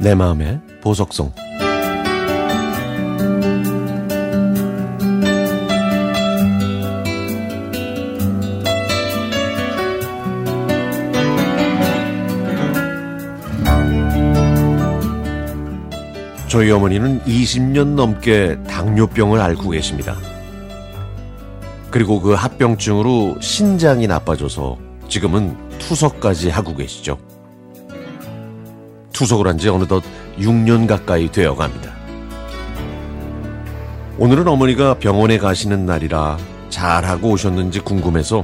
내 마음의 보석송 저희 어머니는 20년 넘게 당뇨병을 앓고 계십니다. 그리고 그 합병증으로 신장이 나빠져서 지금은 투석까지 하고 계시죠. 투석을 한 지 어느덧 6년 가까이 되어 갑니다. 오늘은 어머니가 병원에 가시는 날이라 잘하고 오셨는지 궁금해서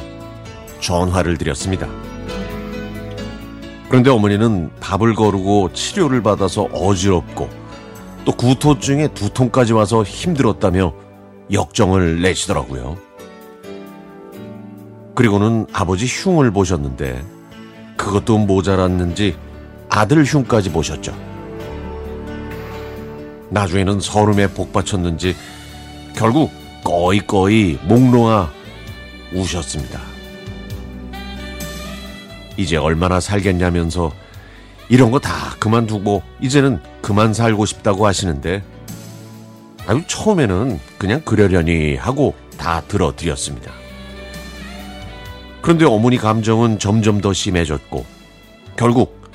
전화를 드렸습니다. 그런데 어머니는 밥을 거르고 치료를 받아서 어지럽고 또 구토증에 두통까지 와서 힘들었다며 역정을 내시더라고요. 그리고는 아버지 흉을 보셨는데 그것도 모자랐는지 아들 흉까지 보셨죠. 나중에는 서름에 복받쳤는지 결국 꺼이꺼이 목 놓아 우셨습니다. 이제 얼마나 살겠냐면서 이런 거 다 그만두고 이제는 그만 살고 싶다고 하시는데 아유 처음에는 그냥 그러려니 하고 다 들어드렸습니다. 그런데 어머니 감정은 점점 더 심해졌고 결국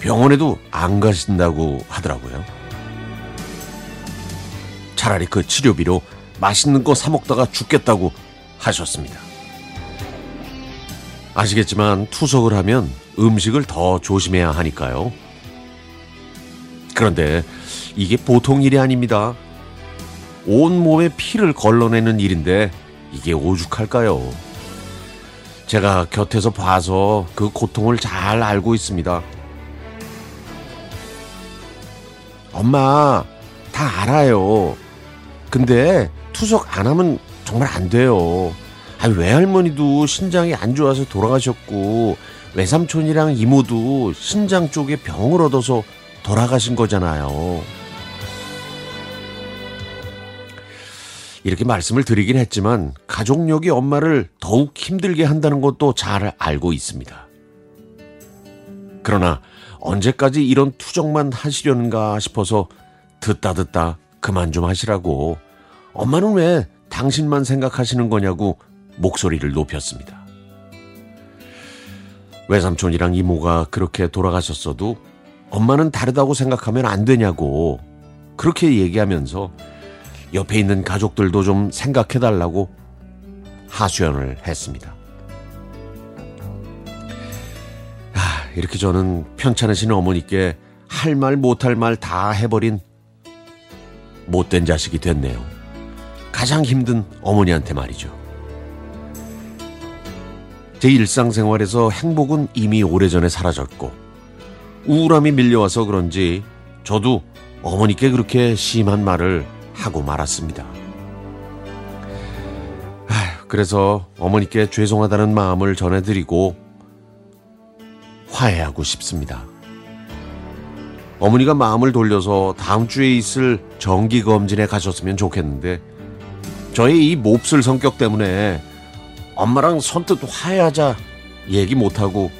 병원에도 안 가신다고 하더라고요. 차라리 그 치료비로 맛있는 거 사 먹다가 죽겠다고 하셨습니다. 아시겠지만 투석을 하면 음식을 더 조심해야 하니까요. 그런데 이게 보통 일이 아닙니다. 온몸에 피를 걸러내는 일인데 이게 오죽할까요? 제가 곁에서 봐서 그 고통을 잘 알고 있습니다. 엄마, 다 알아요. 근데 투석 안 하면 정말 안 돼요. 아, 외할머니도 신장이 안 좋아서 돌아가셨고, 외삼촌이랑 이모도 신장 쪽에 병을 얻어서 돌아가신 거잖아요. 이렇게 말씀을 드리긴 했지만 가족력이 엄마를 더욱 힘들게 한다는 것도 잘 알고 있습니다. 그러나 언제까지 이런 투정만 하시려는가 싶어서 듣다 듣다 그만 좀 하시라고 엄마는 왜 당신만 생각하시는 거냐고 목소리를 높였습니다. 외삼촌이랑 이모가 그렇게 돌아가셨어도 엄마는 다르다고 생각하면 안 되냐고 그렇게 얘기하면서 옆에 있는 가족들도 좀 생각해달라고 하소연을 했습니다. 이렇게 저는 편찮으신 어머니께 할 말 못할 말 다 해버린 못된 자식이 됐네요. 가장 힘든 어머니한테 말이죠. 제 일상생활에서 행복은 이미 오래전에 사라졌고 우울함이 밀려와서 그런지 저도 어머니께 그렇게 심한 말을 하고 말았습니다. 그래서 어머니께 죄송하다는 마음을 전해드리고 화해하고 싶습니다. 어머니가 마음을 돌려서 다음 주에 있을 정기검진에 가셨으면 좋겠는데 저의 이 몹쓸 성격 때문에 엄마랑 선뜻 화해하자 얘기 못하고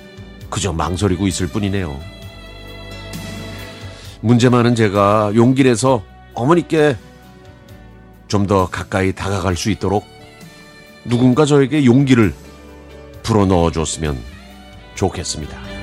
그저 망설이고 있을 뿐이네요. 문제 많은 제가 용기 내서 어머니께 좀 더 가까이 다가갈 수 있도록 누군가 저에게 용기를 불어넣어 줬으면 좋겠습니다.